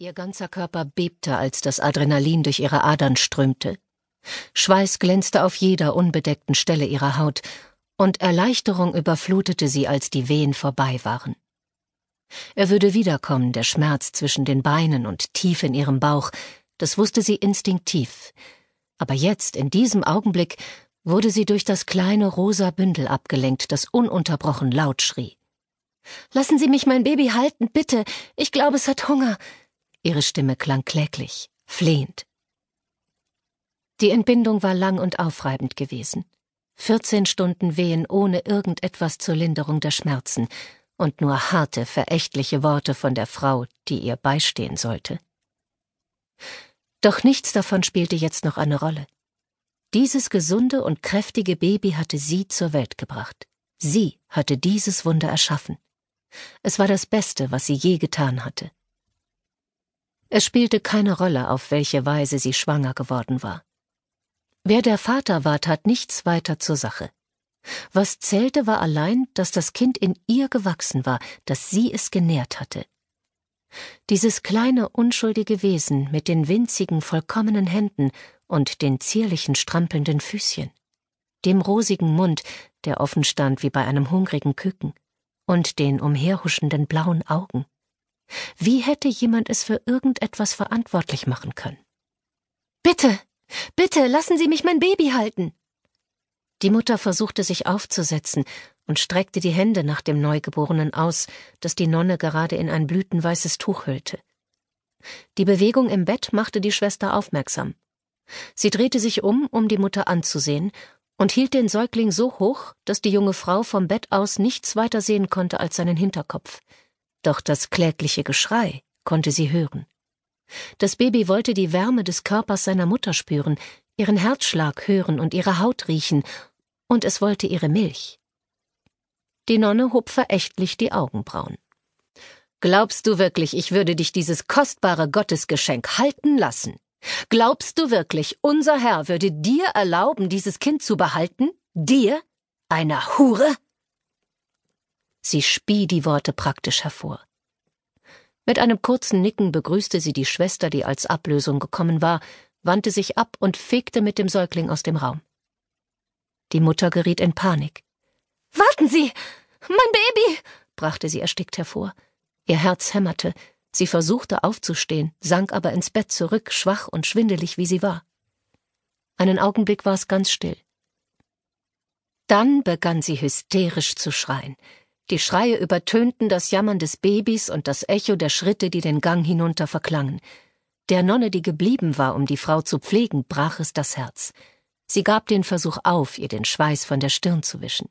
Ihr ganzer Körper bebte, als das Adrenalin durch ihre Adern strömte. Schweiß glänzte auf jeder unbedeckten Stelle ihrer Haut, und Erleichterung überflutete sie, als die Wehen vorbei waren. Er würde wiederkommen, der Schmerz zwischen den Beinen und tief in ihrem Bauch, das wusste sie instinktiv. Aber jetzt, in diesem Augenblick, wurde sie durch das kleine rosa Bündel abgelenkt, das ununterbrochen laut schrie. Lassen Sie mich mein Baby halten, bitte. Ich glaube, es hat Hunger. Ihre Stimme klang kläglich, flehend. Die Entbindung war lang und aufreibend gewesen. Vierzehn Stunden Wehen ohne irgendetwas zur Linderung der Schmerzen und nur harte, verächtliche Worte von der Frau, die ihr beistehen sollte. Doch nichts davon spielte jetzt noch eine Rolle. Dieses gesunde und kräftige Baby hatte sie zur Welt gebracht. Sie hatte dieses Wunder erschaffen. Es war das Beste, was sie je getan hatte. Es spielte keine Rolle, auf welche Weise sie schwanger geworden war. Wer der Vater war, tat nichts weiter zur Sache. Was zählte, war allein, dass das Kind in ihr gewachsen war, dass sie es genährt hatte. Dieses kleine, unschuldige Wesen mit den winzigen, vollkommenen Händen und den zierlichen, strampelnden Füßchen, dem rosigen Mund, der offen stand wie bei einem hungrigen Küken, und den umherhuschenden blauen Augen. Wie hätte jemand es für irgendetwas verantwortlich machen können? Bitte, bitte, lassen Sie mich mein Baby halten. Die Mutter versuchte sich aufzusetzen und streckte die Hände nach dem Neugeborenen aus, das die Nonne gerade in ein blütenweißes Tuch hüllte. Die Bewegung im Bett machte die Schwester aufmerksam. Sie drehte sich um, um die Mutter anzusehen, und hielt den Säugling so hoch, dass die junge Frau vom Bett aus nichts weiter sehen konnte als seinen Hinterkopf. Doch das klägliche Geschrei konnte sie hören. Das Baby wollte die Wärme des Körpers seiner Mutter spüren, ihren Herzschlag hören und ihre Haut riechen, und es wollte ihre Milch. Die Nonne hob verächtlich die Augenbrauen. Glaubst du wirklich, ich würde dich dieses kostbare Gottesgeschenk halten lassen? Glaubst du wirklich, unser Herr würde dir erlauben, dieses Kind zu behalten? Dir? Einer Hure? Sie spie die Worte praktisch hervor. Mit einem kurzen Nicken begrüßte sie die Schwester, die als Ablösung gekommen war, wandte sich ab und fegte mit dem Säugling aus dem Raum. Die Mutter geriet in Panik. Warten Sie! Mein Baby! brachte sie erstickt hervor. Ihr Herz hämmerte, Sie versuchte aufzustehen, sank aber ins Bett zurück, schwach und schwindelig wie sie war. Einen Augenblick war es ganz still. Dann begann sie hysterisch zu schreien. Die Schreie übertönten das Jammern des Babys und das Echo der Schritte, die den Gang hinunter verklangen. Der Nonne, die geblieben war, um die Frau zu pflegen, brach es das Herz. Sie gab den Versuch auf, ihr den Schweiß von der Stirn zu wischen.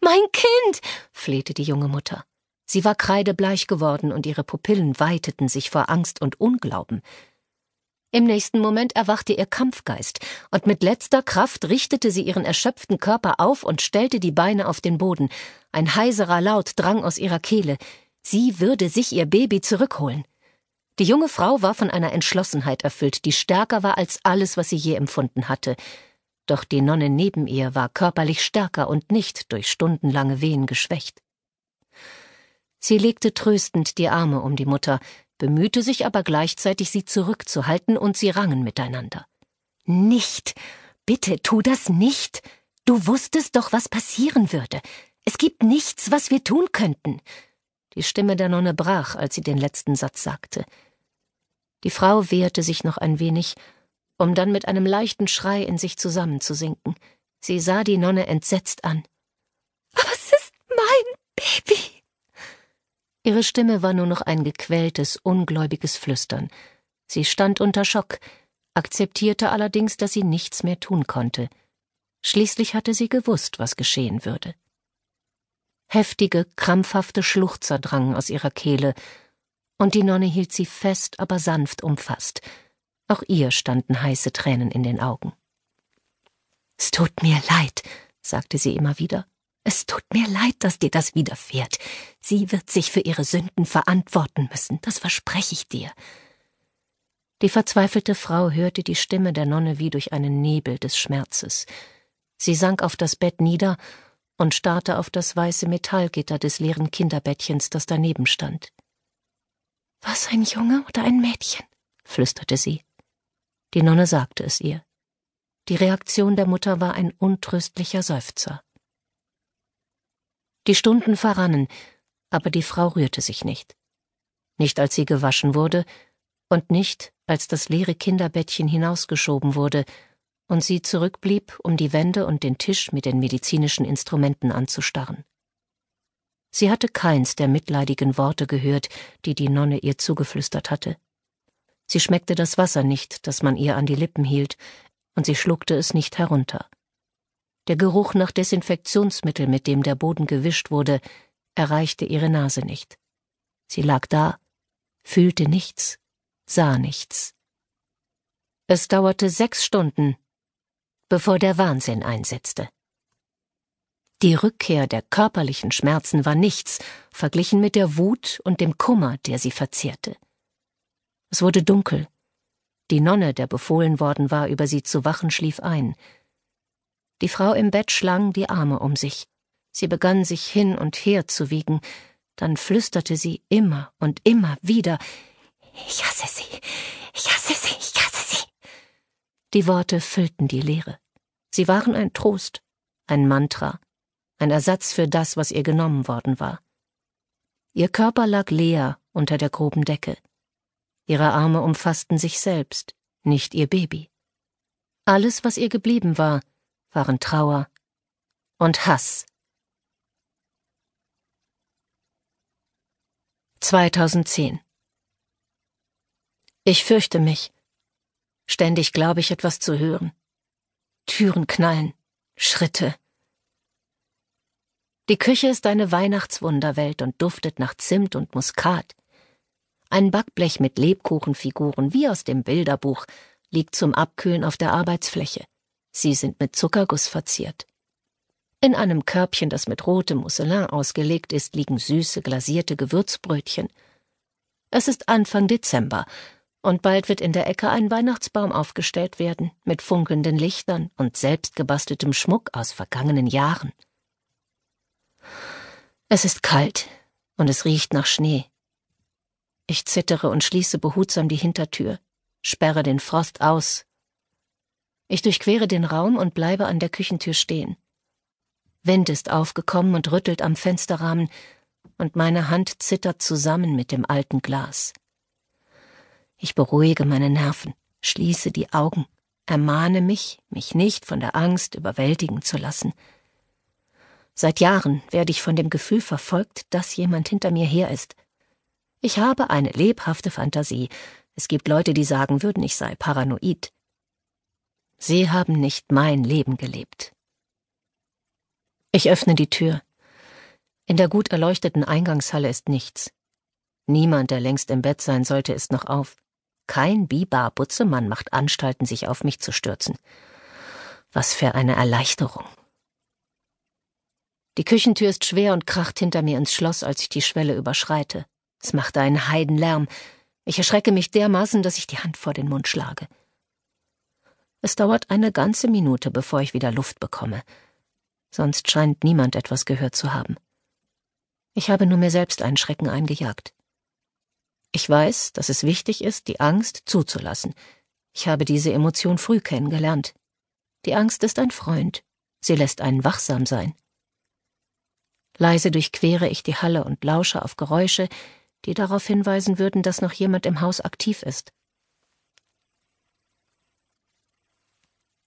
Mein Kind, flehte die junge Mutter. Sie war kreidebleich geworden und ihre Pupillen weiteten sich vor Angst und Unglauben. Im nächsten Moment erwachte ihr Kampfgeist, und mit letzter Kraft richtete sie ihren erschöpften Körper auf und stellte die Beine auf den Boden. Ein heiserer Laut drang aus ihrer Kehle. Sie würde sich ihr Baby zurückholen. Die junge Frau war von einer Entschlossenheit erfüllt, die stärker war als alles, was sie je empfunden hatte. Doch die Nonne neben ihr war körperlich stärker und nicht durch stundenlange Wehen geschwächt. Sie legte tröstend die Arme um die Mutter, bemühte sich aber gleichzeitig, sie zurückzuhalten, und sie rangen miteinander. Nicht. Bitte tu das nicht. Du wusstest doch, was passieren würde. Es gibt nichts, was wir tun könnten. Die Stimme der Nonne brach, als sie den letzten Satz sagte. Die Frau wehrte sich noch ein wenig, um dann mit einem leichten Schrei in sich zusammenzusinken. Sie sah die Nonne entsetzt an. Aber es ist mein Baby. Ihre Stimme war nur noch ein gequältes, ungläubiges Flüstern. Sie stand unter Schock, akzeptierte allerdings, dass sie nichts mehr tun konnte. Schließlich hatte sie gewusst, was geschehen würde. Heftige, krampfhafte Schluchzer drangen aus ihrer Kehle, und die Nonne hielt sie fest, aber sanft umfasst. Auch ihr standen heiße Tränen in den Augen. Es tut mir leid, sagte sie immer wieder. Es tut mir leid, dass dir das widerfährt. Sie wird sich für ihre Sünden verantworten müssen, das verspreche ich dir. Die verzweifelte Frau hörte die Stimme der Nonne wie durch einen Nebel des Schmerzes. Sie sank auf das Bett nieder und starrte auf das weiße Metallgitter des leeren Kinderbettchens, das daneben stand. Was ein Junge oder ein Mädchen? flüsterte sie. Die Nonne sagte es ihr. Die Reaktion der Mutter war ein untröstlicher Seufzer. Die Stunden verrannen, aber die Frau rührte sich nicht. Nicht als sie gewaschen wurde und nicht als das leere Kinderbettchen hinausgeschoben wurde und sie zurückblieb, um die Wände und den Tisch mit den medizinischen Instrumenten anzustarren. Sie hatte keins der mitleidigen Worte gehört, die die Nonne ihr zugeflüstert hatte. Sie schmeckte das Wasser nicht, das man ihr an die Lippen hielt, und sie schluckte es nicht herunter. Der Geruch nach Desinfektionsmittel, mit dem der Boden gewischt wurde, erreichte ihre Nase nicht. Sie lag da, fühlte nichts, sah nichts. Es dauerte sechs Stunden, bevor der Wahnsinn einsetzte. Die Rückkehr der körperlichen Schmerzen war nichts, verglichen mit der Wut und dem Kummer, der sie verzehrte. Es wurde dunkel. Die Nonne, der befohlen worden war, über sie zu wachen, schlief ein. Die Frau im Bett schlang die Arme um sich. Sie begann sich hin und her zu wiegen, dann flüsterte sie immer und immer wieder Ich hasse sie, ich hasse sie, ich hasse sie. Die Worte füllten die Leere. Sie waren ein Trost, ein Mantra, ein Ersatz für das, was ihr genommen worden war. Ihr Körper lag leer unter der groben Decke. Ihre Arme umfassten sich selbst, nicht ihr Baby. Alles, was ihr geblieben war, waren Trauer und Hass. 2010 Ich fürchte mich. Ständig glaube ich etwas zu hören. Türen knallen, Schritte. Die Küche ist eine Weihnachtswunderwelt und duftet nach Zimt und Muskat. Ein Backblech mit Lebkuchenfiguren wie aus dem Bilderbuch liegt zum Abkühlen auf der Arbeitsfläche. Sie sind mit Zuckerguss verziert. In einem Körbchen, das mit rotem Mousselin ausgelegt ist, liegen süße glasierte Gewürzbrötchen. Es ist Anfang Dezember, und bald wird in der Ecke ein Weihnachtsbaum aufgestellt werden, mit funkelnden Lichtern und selbstgebasteltem Schmuck aus vergangenen Jahren. Es ist kalt und es riecht nach Schnee. Ich zittere und schließe behutsam die Hintertür, sperre den Frost aus. Ich durchquere den Raum und bleibe an der Küchentür stehen. Wind ist aufgekommen und rüttelt am Fensterrahmen, und meine Hand zittert zusammen mit dem alten Glas. Ich beruhige meine Nerven, schließe die Augen, ermahne mich, mich nicht von der Angst überwältigen zu lassen. Seit Jahren werde ich von dem Gefühl verfolgt, dass jemand hinter mir her ist. Ich habe eine lebhafte Fantasie. Es gibt Leute, die sagen würden, ich sei paranoid. Sie haben nicht mein Leben gelebt. Ich öffne die Tür. In der gut erleuchteten Eingangshalle ist nichts. Niemand, der längst im Bett sein sollte, ist noch auf. Kein Biber Butzemann macht Anstalten, sich auf mich zu stürzen. Was für eine Erleichterung. Die Küchentür ist schwer und kracht hinter mir ins Schloss, als ich die Schwelle überschreite. Es macht einen Heidenlärm. Ich erschrecke mich dermaßen, dass ich die Hand vor den Mund schlage. Es dauert eine ganze Minute, bevor ich wieder Luft bekomme. Sonst scheint niemand etwas gehört zu haben. Ich habe nur mir selbst einen Schrecken eingejagt. Ich weiß, dass es wichtig ist, die Angst zuzulassen. Ich habe diese Emotion früh kennengelernt. Die Angst ist ein Freund. Sie lässt einen wachsam sein. Leise durchquere ich die Halle und lausche auf Geräusche, die darauf hinweisen würden, dass noch jemand im Haus aktiv ist.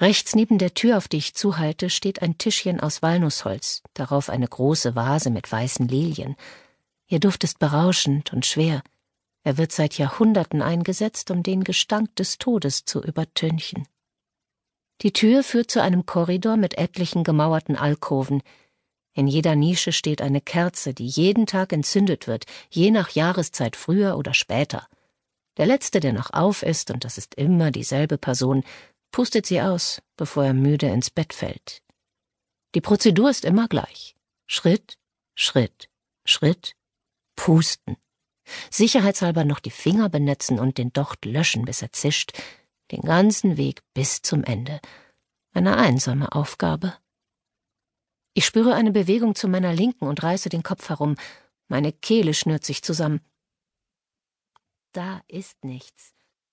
Rechts neben der Tür, auf die ich zuhalte, steht ein Tischchen aus Walnussholz, darauf eine große Vase mit weißen Lilien. Ihr Duft ist berauschend und schwer. Er wird seit Jahrhunderten eingesetzt, um den Gestank des Todes zu übertünchen. Die Tür führt zu einem Korridor mit etlichen gemauerten Alkoven. In jeder Nische steht eine Kerze, die jeden Tag entzündet wird, je nach Jahreszeit früher oder später. Der letzte, der noch auf ist, und das ist immer dieselbe Person, pustet sie aus, bevor er müde ins Bett fällt. Die Prozedur ist immer gleich. Schritt, Schritt, Schritt, pusten. Sicherheitshalber noch die Finger benetzen und den Docht löschen, bis er zischt, den ganzen Weg bis zum Ende. Eine einsame Aufgabe. Ich spüre eine Bewegung zu meiner Linken und reiße den Kopf herum. Meine Kehle schnürt sich zusammen. Da ist nichts.